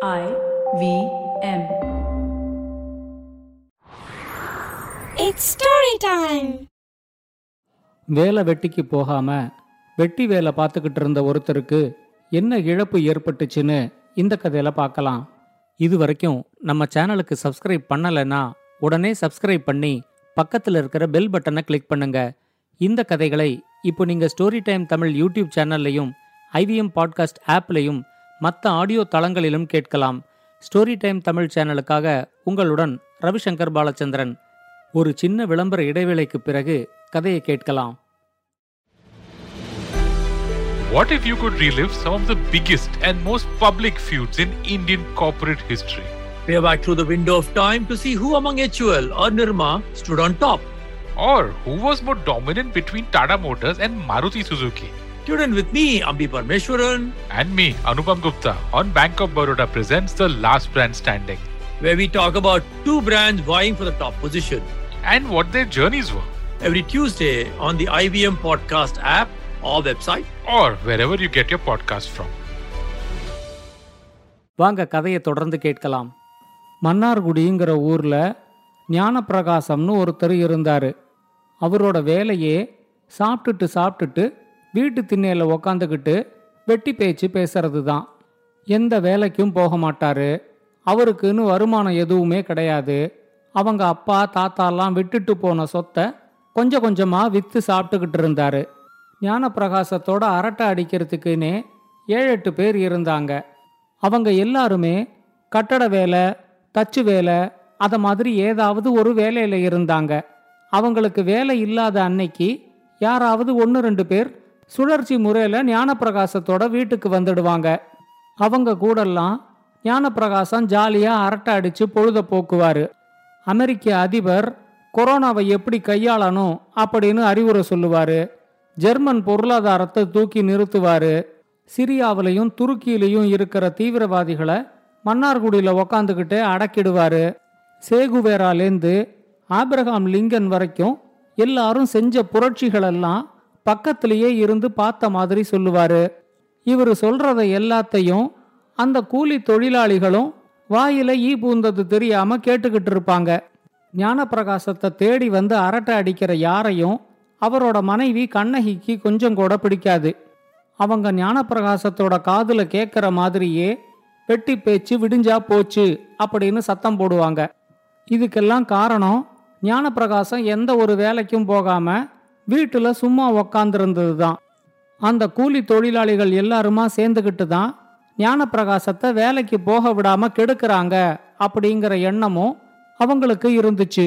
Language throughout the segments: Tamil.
I V M. It's story time. வேலை வெட்டிக்கு போகாம வெட்டி வேலை பார்த்துக்கிட்டு இருந்த ஒருத்தருக்கு என்ன இழப்பு ஏற்பட்டுச்சுன்னு இந்த கதையில பார்க்கலாம் இது வரைக்கும் நம்ம சேனலுக்கு சப்ஸ்கிரைப் பண்ணலைன்னா உடனே சப்ஸ்கிரைப் பண்ணி பக்கத்தில் இருக்கிற பெல் பட்டனை கிளிக் பண்ணுங்க இந்த கதைகளை இப்போ நீங்க ஸ்டோரி டைம் தமிழ் யூடியூப் சேனல்லையும் ஐவிஎம் பாட்காஸ்ட் ஆப்லையும் மற்ற ஆடியோ தளங்களிலும் கேட்கலாம் ஸ்டோரி டைம் தமிழ் சேனலுக்காக உங்களுடன் ரவிசங்கர் பாலச்சந்திரன் ஒரு சின்ன விளம்பர இடைவேளைக்கு பிறகு கதையை கேட்கலாம் What if you could relive some of the biggest and most public feuds in Indian corporate history? Peer back through the window of time to see who among HUL or Nirma stood on top. Or who was more dominant between Tata Motors and Maruti Suzuki? Tune in with me, Ambi Parmeshwaran, And me, Anupam Gupta, on Bank of Baroda presents The Last Brand Standing where we talk about two brands vying for the top position. and what their journeys were, Every Tuesday on the IBM Podcast app or website. or wherever you get your podcast from. வாங்க கதையை தொடர்ந்து கேட்கலாம் மன்னார்குடிங்கிற ஊர்ல ஞானப்பிரகாசம்னு ஒருத்தர் இருந்தாரு அவரோட வேலையே சாப்பிட்டுட்டு சாப்பிட்டுட்டு வீட்டு திண்ணையில் உக்காந்துக்கிட்டு வெட்டி பேச்சு பேசுறது தான் எந்த வேலைக்கும் போக மாட்டாரு. அவருக்குன்னு வருமானம் எதுவுமே கிடையாது. அவங்க அப்பா தாத்தாலாம் விட்டுட்டு போன சொத்தை கொஞ்சம் கொஞ்சமாக விற்று சாப்பிட்டுக்கிட்டு இருந்தாரு. ஞானப்பிரகாசத்தோட அரட்டை அடிக்கிறதுக்குன்னே ஏழு எட்டு பேர் இருந்தாங்க. அவங்க எல்லாருமே கட்டட வேலை தச்சு வேலை அதை மாதிரி ஏதாவது ஒரு வேலையில் இருந்தாங்க. அவங்களுக்கு வேலை இல்லாத அன்னைக்கு யாராவது ஒன்று ரெண்டு பேர் சுழற்சி முறையில் ஞானப்பிரகாசத்தோட வீட்டுக்கு வந்துடுவாங்க. அவங்க கூடலாம் ஞானப்பிரகாசம் ஜாலியாக அரட்டை அடித்து பொழுத போக்குவார். அமெரிக்க அதிபர் கொரோனாவை எப்படி கையாளணும்? அப்படின்னு அறிவுரை சொல்லுவார். ஜெர்மன் பொருளாதாரத்தை தூக்கி நிறுத்துவார். சிரியாவிலையும் துருக்கியிலையும் இருக்கிற தீவிரவாதிகளை மன்னார்குடியில் உக்காந்துக்கிட்டே அடக்கிடுவார். சேகுவேராலேருந்து ஆப்ரஹாம் லிங்கன் வரைக்கும் எல்லாரும் செஞ்ச புரட்சிகளெல்லாம் பக்கத்திலேயே இருந்து பார்த்த மாதிரி சொல்லுவாரு. இவர் சொல்றத எல்லாத்தையும் அந்த கூலி தொழிலாளிகளும் வாயில ஈ பூந்தது தெரியாம கேட்டுக்கிட்டு இருப்பாங்க. ஞானப்பிரகாசத்தை தேடி வந்து அரட்டை அடிக்கிற யாரையும் அவரோட மனைவி கண்ணகிக்கு கொஞ்சம் கூட பிடிக்காது. அவங்க ஞானப்பிரகாசத்தோட காதுல கேட்குற மாதிரியே வெட்டி பேச்சு விடிஞ்சா போச்சு அப்படின்னு சத்தம் போடுவாங்க. இதுக்கெல்லாம் காரணம் ஞானப்பிரகாசம் எந்த ஒரு வேலைக்கும் போகாம வீட்டுல சும்மா உக்காந்துருந்தது தான் அந்த கூலி தொழிலாளிகள் எல்லாருமா சேர்ந்துக்கிட்டு தான் ஞானப்பிரகாசத்தை வேலைக்கு போக விடாம கெடுக்கிறாங்க அப்படிங்கிற எண்ணமும் அவங்களுக்கு இருந்துச்சு.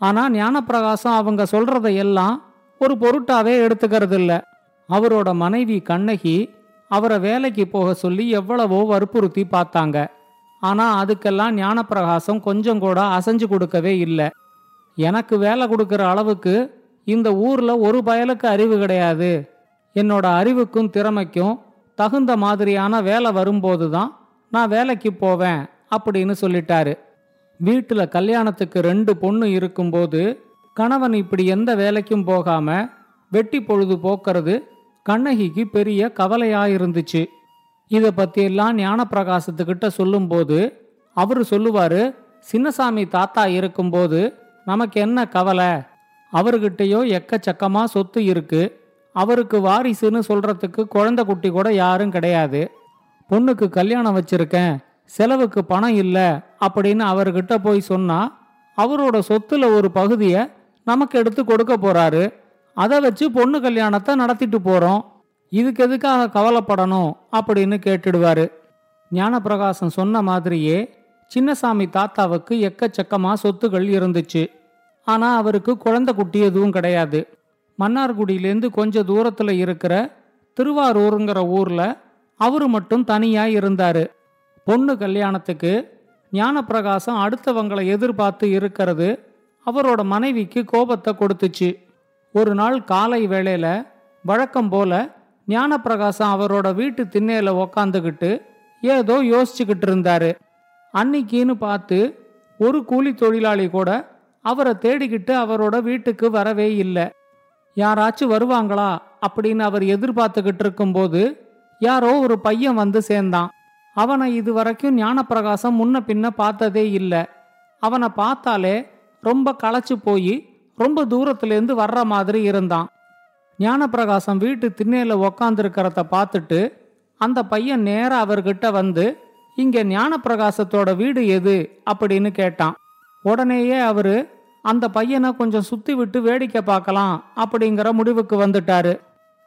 ஆனா ஞானப்பிரகாசம் அவங்க சொல்றதையெல்லாம் ஒரு பொருட்டாவே எடுத்துக்கிறது இல்ல அவரோட மனைவி கண்ணகி அவரை வேலைக்கு போக சொல்லி எவ்வளவோ வற்புறுத்தி பார்த்தாங்க. ஆனா அதுக்கெல்லாம் ஞானப்பிரகாசம் கொஞ்சம் கூட அசைஞ்சு கொடுக்கவே இல்லை. எனக்கு வேலை கொடுக்குற அளவுக்கு இந்த ஊர்ல ஒரு பயலுக்கு அறிவு கிடையாது. என்னோட அறிவுக்கும் திறமைக்கும் தகுந்த மாதிரியான வேலை வரும்போது தான் நான் வேலைக்கு போவேன் அப்படின்னு சொல்லிட்டாரு. வீட்டுல கல்யாணத்துக்கு ரெண்டு பொண்ணு இருக்கும்போது கணவன் இப்படி எந்த வேலைக்கும் போகாம வெட்டி பொழுது போக்குறது கண்ணகிக்கு பெரிய கவலையா இருந்துச்சு பற்றியெல்லாம் பத்தியெல்லாம் ஞானப்பிரகாசத்துக்கிட்ட சொல்லும்போது அவரு சொல்லுவாரு சின்னசாமி தாத்தா இருக்கும்போது நமக்கு என்ன கவலை? அவர்கிட்டயோ எக்கச்சக்கமா சொத்து இருக்கு. அவருக்கு வாரிசுன்னு சொல்றதுக்கு குழந்தை குட்டி கூட யாரும் கிடையாது. பொண்ணுக்கு கல்யாணம் வச்சிருக்கேன் செலவுக்கு பணம் இல்லை அப்படின்னு அவர்கிட்ட போய் சொன்னா அவரோட சொத்துல ஒரு பகுதியை நமக்கு எடுத்து கொடுக்க போறாரு. அதை வச்சு பொண்ணு கல்யாணத்தை நடத்திட்டு போறோம். இதுக்கு எதுக்காக கவலைப்படணும் அப்படின்னு கேட்டுடுவாரு. ஞானப்பிரகாசம் சொன்ன மாதிரியே சின்னசாமி தாத்தாவுக்கு எக்கச்சக்கமா சொத்துகள் இருந்துச்சு. ஆனா அவருக்கு குழந்தை குட்டி எதுவும் கிடையாது. மன்னார்குடியிலேருந்து கொஞ்ச தூரத்துல இருக்கிற திருவாரூருங்கிற ஊர்ல அவரு மட்டும் தனியா இருந்தாரு. பொண்ணு கல்யாணத்துக்கு ஞானப்பிரகாசம் அடுத்தவங்களை எதிர்பார்த்து இருக்கிறது அவரோட மனைவிக்கு கோபத்தை கொடுத்துச்சு. ஒரு நாள் காலை வேளையில வழக்கம் போல ஞானப்பிரகாசம் அவரோட வீட்டு திண்ணையில உக்காந்துக்கிட்டு ஏதோ யோசிச்சுக்கிட்டு இருந்தாரு. அன்னிக்கின்னு பார்த்து ஒரு கூலி தொழிலாளி கூட அவரை தேடிக்கிட்டு அவரோட வீட்டுக்கு வரவே இல்லை. யாராச்சும் வருவாங்களா? அப்படின்னு அவர் எதிர்பார்த்துக்கிட்டு இருக்கும்போது யாரோ ஒரு பையன் வந்து சேர்ந்தான். அவனை இது வரைக்கும் ஞானப்பிரகாசம் முன்ன பின்ன பார்த்ததே இல்லை. அவனை பார்த்தாலே ரொம்ப களைச்சு போய் ரொம்ப தூரத்திலேருந்து வர்ற மாதிரி இருந்தான். ஞானப்பிரகாசம் வீட்டு திண்ணையில் உக்காந்துருக்கிறத பார்த்துட்டு அந்த பையன் நேராக அவர்கிட்ட வந்து இங்கே ஞானப்பிரகாசத்தோட வீடு எது? அப்படின்னு கேட்டான். உடனேயே அவரு அந்த பையனை கொஞ்சம் சுத்தி விட்டு வேடிக்கை பார்க்கலாம் அப்படிங்கிற முடிவுக்கு வந்துட்டாரு.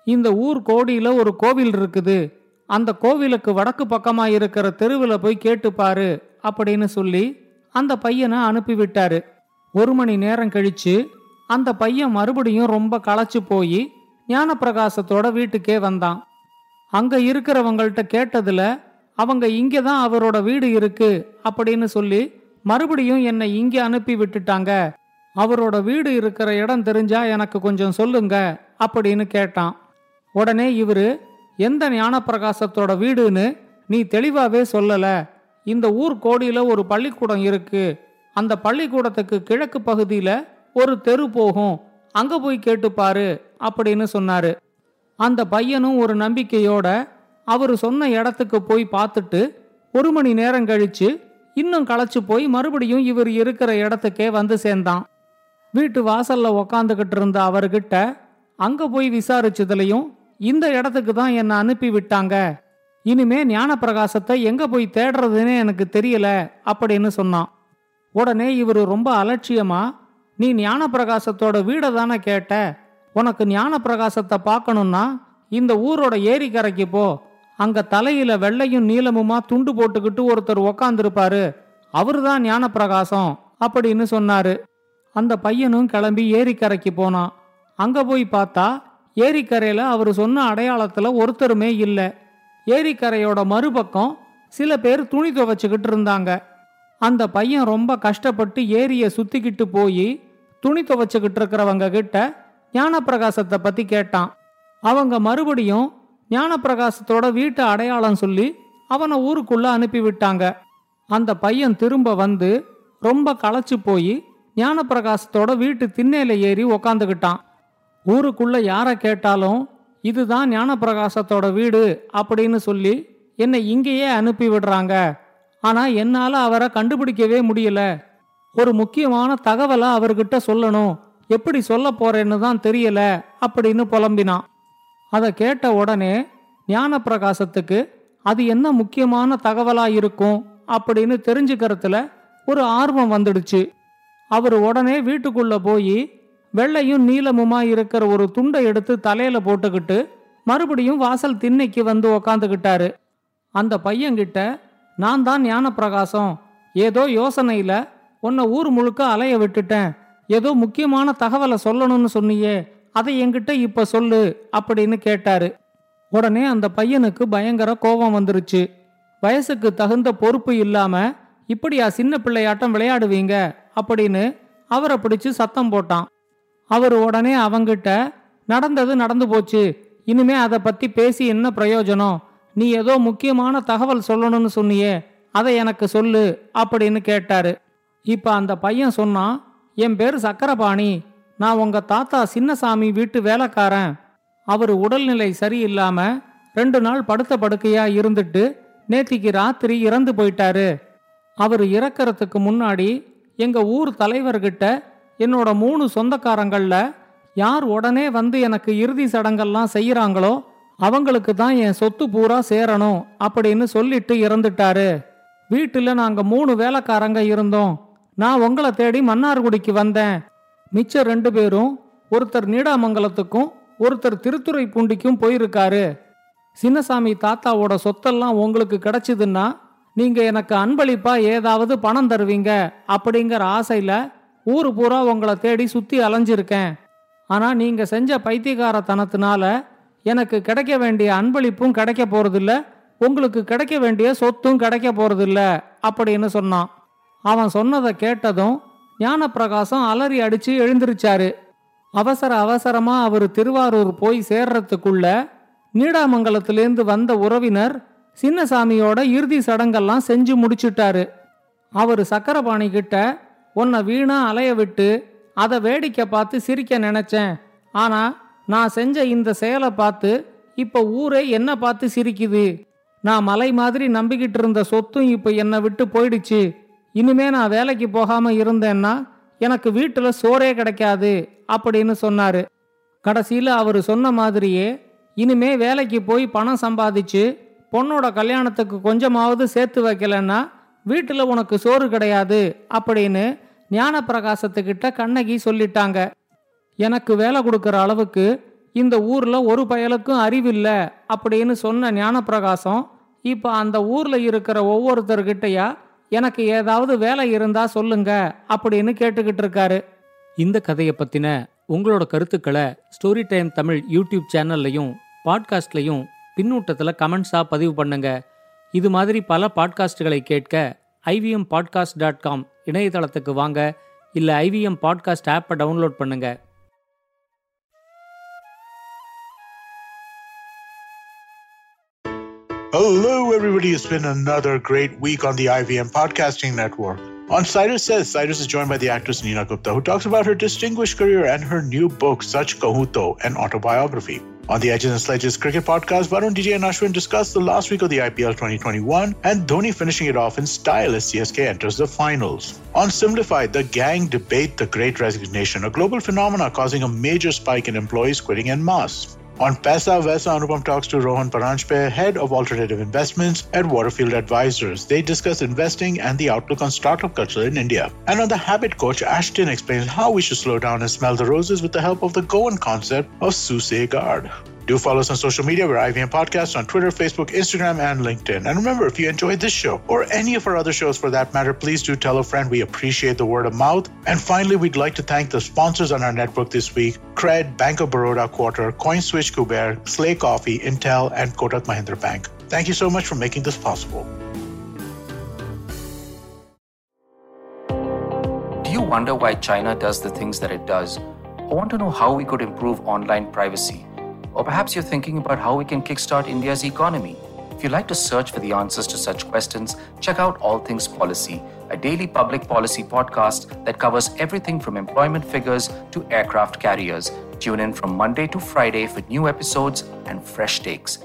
இந்த ஊர் கோடியில ஒரு கோவில் இருக்குது. அந்த கோவிலுக்கு வடக்கு பக்கமா இருக்கிற தெருவில் போய் கேட்டுப்பாரு அப்படின்னு சொல்லி அந்த பையனை அனுப்பிவிட்டாரு. ஒரு மணி நேரம் கழிச்சு அந்த பையன் மறுபடியும் ரொம்ப களைச்சு போய் ஞானப்பிரகாசத்தோட வீட்டுக்கே வந்தான். அங்க இருக்கிறவங்கள்ட்ட கேட்டதுல அவங்க இங்கே தான் அவரோட வீடு இருக்கு அப்படின்னு சொல்லி மறுபடியும் என்னை இங்கே அனுப்பி விட்டுட்டாங்க. அவரோட வீடு இருக்கிற இடம் தெரிஞ்சா எனக்கு கொஞ்சம் சொல்லுங்க அப்படின்னு கேட்டான். உடனே இவரு எந்த ஞானப்பிரகாசத்தோட வீடுன்னு நீ தெளிவாவே சொல்லல. இந்த ஊர் கோடியில ஒரு பள்ளிக்கூடம் இருக்கு. அந்த பள்ளிக்கூடத்துக்கு கிழக்கு பகுதியில ஒரு தெரு போகும். அங்க போய் கேட்டுப்பாரு அப்படின்னு சொன்னாரு. அந்த பையனும் ஒரு நம்பிக்கையோட அவர் சொன்ன இடத்துக்கு போய் பார்த்துட்டு ஒரு மணி நேரம் கழிச்சு இன்னும் களைச்சு போய் மறுபடியும் இவர் இருக்கிற இடத்துக்கே வந்து சேர்ந்தான். வீட்டு வாசல்ல உக்காந்துகிட்டு இருந்த அவர்கிட்ட அங்க போய் விசாரிச்சதுலயும் இந்த இடத்துக்கு தான் என்னை அனுப்பி விட்டாங்க. இனிமே ஞானப்பிரகாசத்தை எங்க போய் தேடுறதுன்னு எனக்கு தெரியல அப்படின்னு சொன்னான். உடனே இவர் ரொம்ப அலட்சியமா நீ ஞானப்பிரகாசத்தோட வீடை தானே கேட்ட? உனக்கு ஞானப்பிரகாசத்தை பார்க்கணும்னா இந்த ஊரோட ஏரிக்கரைக்கு போ. அங்க தலையில வெள்ளையும் நீளமுமா துண்டு போட்டுக்கிட்டு ஒருத்தர் உக்காந்துருப்பாரு. அவருதான் ஞானப்பிரகாசம் அப்படின்னு சொன்னாரு. அந்த பையனும் கிளம்பி ஏரிக்கரைக்கு போனான். அங்க போய் பார்த்தா ஏரிக்கரையில அவர் சொன்ன அடையாளத்துல ஒருத்தருமே இல்லை. ஏரிக்கரையோட மறுபக்கம் சில பேர் துணி துவைச்சுக்கிட்டு இருந்தாங்க. அந்த பையன் ரொம்ப கஷ்டப்பட்டு ஏரியை சுத்திக்கிட்டு போய் துணி துவைச்சுக்கிட்டு இருக்கிறவங்க கிட்ட ஞானப்பிரகாசத்தை பத்தி கேட்டான். அவங்க மறுபடியும் ஞானப்பிரகாசத்தோட வீட்டு அடையாளம் சொல்லி அவனை ஊருக்குள்ள அனுப்பி விட்டாங்க அந்த பையன் திரும்ப வந்து ரொம்ப களைச்சு போய் ஞானப்பிரகாசத்தோட வீட்டு திண்ணையில ஏறி உக்காந்துக்கிட்டான். ஊருக்குள்ள யாரை கேட்டாலும் இதுதான் ஞானப்பிரகாசத்தோட வீடு அப்படின்னு சொல்லி என்னை இங்கேயே அனுப்பி விடுறாங்க. ஆனா என்னால அவரை கண்டுபிடிக்கவே முடியல. ஒரு முக்கியமான தகவலை அவர்கிட்ட சொல்லணும். எப்படி சொல்ல போறேன்னு தான் தெரியல அப்படின்னு புலம்பினான். அதை கேட்ட உடனே ஞானப்பிரகாசத்துக்கு அது என்ன முக்கியமான தகவலா இருக்கும் அப்படின்னு தெரிஞ்சுக்கிறதுல ஒரு ஆர்வம் வந்துடுச்சு. அவர் உடனே வீட்டுக்குள்ள போய் வெள்ளையும் நீலமுமா இருக்கிற ஒரு துண்டை எடுத்து தலையில போட்டுக்கிட்டு மறுபடியும் வாசல் திண்ணைக்கு வந்து உக்காந்துக்கிட்டாரு. அந்த பையன்கிட்ட நான் தான் ஞானப்பிரகாசம். ஏதோ யோசனையில உன்னை ஊர் முழுக்க அலைய விட்டுட்டேன். ஏதோ முக்கியமான தகவலை சொல்லணும்னு சொன்னியே. அதை என்கிட்ட இப்ப சொல்லு அப்படின்னு கேட்டாரு. உடனே அந்த பையனுக்கு பயங்கர கோபம் வந்துருச்சு. வயசுக்கு தகுந்த பொறுப்பு இல்லாம இப்படியா சின்ன பிள்ளையாட்டம் விளையாடுவீங்க? அப்படின்னு அவரை பிடிச்சு சத்தம் போட்டான். அவர் உடனே அவங்கிட்ட நடந்தது நடந்து போச்சு. இனிமே அதை பத்தி பேசி என்ன பிரயோஜனம்? நீ ஏதோ முக்கியமான தகவல் சொல்லணும்னு சொன்னியே. அதை எனக்கு சொல்லு அப்படின்னு கேட்டாரு. இப்ப அந்த பையன் சொன்னான் என் பேர் சக்கரபாணி. நான் உங்க தாத்தா சின்னசாமி வீட்டு வேலைக்காரன். அவர் உடல்நிலை சரியில்லாம ரெண்டு நாள் படுத்த படுக்கையா இருந்துட்டு நேத்திக்கு ராத்திரி இறந்து போயிட்டாரு. அவர் இறக்கறதுக்கு முன்னாடி எங்க ஊர் தலைவர்கிட்ட என்னோட மூணு சொந்தக்காரங்கள்ல யார் உடனே வந்து எனக்கு இறுதி சடங்கெல்லாம் செய்யறாங்களோ அவங்களுக்கு தான் என் சொத்து பூரா சேரணும் அப்படின்னு சொல்லிட்டு இறந்துட்டாரு. வீட்டுல நாங்க மூணு வேலைக்காரங்க இருந்தோம். நான் உங்களை தேடி மன்னார்குடிக்கு வந்தேன். மிச்ச ரெண்டு பேரும் ஒருத்தர் நீடாமங்கலத்துக்கும் ஒருத்தர் திருத்துறை பூண்டிக்கும் போயிருக்காரு. சின்னசாமி தாத்தாவோட சொத்தெல்லாம் உங்களுக்கு கிடைச்சதுன்னா நீங்க எனக்கு அன்பளிப்பா ஏதாவது பணம் தருவீங்க அப்படிங்கிற ஆசையில ஊரு பூரா உங்களை தேடி சுத்தி அலைஞ்சிருக்கேன். ஆனா நீங்க செஞ்ச பைத்தியகாரத்தனத்தினால எனக்கு கிடைக்க வேண்டிய அன்பளிப்பும் கிடைக்க போறதில்ல உங்களுக்கு கிடைக்க வேண்டிய சொத்தும் கிடைக்க போறதில்ல அப்படின்னு சொன்னான். அவன் சொன்னதை கேட்டதும் ஞானப்பிரகாசம் அலறி அடிச்சு எழுந்திருச்சாரு. அவசர அவசரமா அவர் திருவாரூர் போய் சேர்றதுக்குள்ள நீடாமங்கலத்திலேருந்து வந்த உறவினர் சின்னசாமியோட இறுதி சடங்கெல்லாம் செஞ்சு முடிச்சிட்டாரு. அவர் சக்கரபாணி கிட்ட உன்னை வீணா அலைய விட்டு அதை வேடிக்கை பார்த்து சிரிக்க நினைச்சேன். ஆனா நான் செஞ்ச இந்த செயலை பார்த்து இப்ப ஊரே என்ன பார்த்து சிரிக்குது. நான் மலை மாதிரி நம்பிக்கிட்டு இருந்த சொத்தும் இப்போ என்னை விட்டு போயிடுச்சு. இனிமே நான் வேலைக்கு போகாம இருந்தேன்னா எனக்கு வீட்டுல சோறே கிடைக்காது அப்படின்னு சொன்னாரு. கடைசியில் அவர் சொன்ன மாதிரியே இனிமே வேலைக்கு போய் பணம் சம்பாதிச்சு பொண்ணோட கல்யாணத்துக்கு கொஞ்சமாவது சேர்த்து வைக்கலன்னா வீட்டுல உனக்கு சோறு கிடையாது அப்படின்னு ஞானப்பிரகாசத்துக்கிட்ட கண்ணகி சொல்லிட்டாங்க. எனக்கு வேலை கொடுக்கற அளவுக்கு இந்த ஊர்ல ஒரு பயலுக்கும் அறிவில்லை அப்படின்னு சொன்ன ஞானப்பிரகாசம் இப்போ அந்த ஊர்ல இருக்கிற ஒவ்வொருத்தர்கிட்டயா எனக்கு ஏதாவது வேலை இருந்தா சொல்லுங்க அப்படின்னு கேட்டுக்கிட்டு இருக்காரு. இந்த கதையை பத்தின உங்களோட கருத்துக்களை ஸ்டோரி டைம் தமிழ் யூடியூப் சேனல்லையும் பாட்காஸ்ட்லையும் பின்னூட்டத்தில் கமெண்ட்ஸா பதிவு பண்ணுங்க. இது மாதிரி பல பாட்காஸ்டுகளை கேட்க ஐவிஎம் பாட்காஸ்ட் டாட் காம் இணையதளத்துக்கு வாங்க. இல்லை ஐவிஎம் பாட்காஸ்ட் ஆப்பை டவுன்லோட் பண்ணுங்கள் Hello, everybody. It's been another great week on the IVM Podcasting Network. On Cyrus Says, Cyrus is joined by the actress Neena Gupta, who talks about her distinguished career and her new book, Such Kahuto, an autobiography. On the Edges and Sledges Cricket Podcast, Varun, DJ, and Ashwin discuss the last week of the IPL 2021 and Dhoni finishing it off in style as CSK enters the finals. On Simplified, the gang debate the great resignation, a global phenomena causing a major spike in employees quitting en masse. On Pesa Vesa, Anupam talks to Rohan Paranjpe, head of alternative investments at Waterfield Advisors. They discuss investing and the outlook on startup culture in India. And on the habit coach, Ashton explains how we should slow down and smell the roses with the help of the Goan concept of Suse Guard. Do follow us on social media. We're IVM Podcast on Twitter, Facebook, Instagram, and LinkedIn. And remember, if you enjoyed this show or any of our other shows for that matter, please do tell a friend. We appreciate the word of mouth. And finally, we'd like to thank the sponsors on our network this week Cred, Bank of Baroda Quarter, CoinSwitch Kuber, Slay Coffee, Intel, and Kotak Mahindra Bank. Thank you so much for making this possible. Do you wonder why China does the things that it does? Or want to know how we could improve online privacy? Or perhaps you're thinking about how we can kickstart India's economy. If you'd like to search for the answers to such questions, check out All Things Policy, a daily public policy podcast that covers everything from employment figures to aircraft carriers. Tune in from Monday to Friday for new episodes and fresh takes.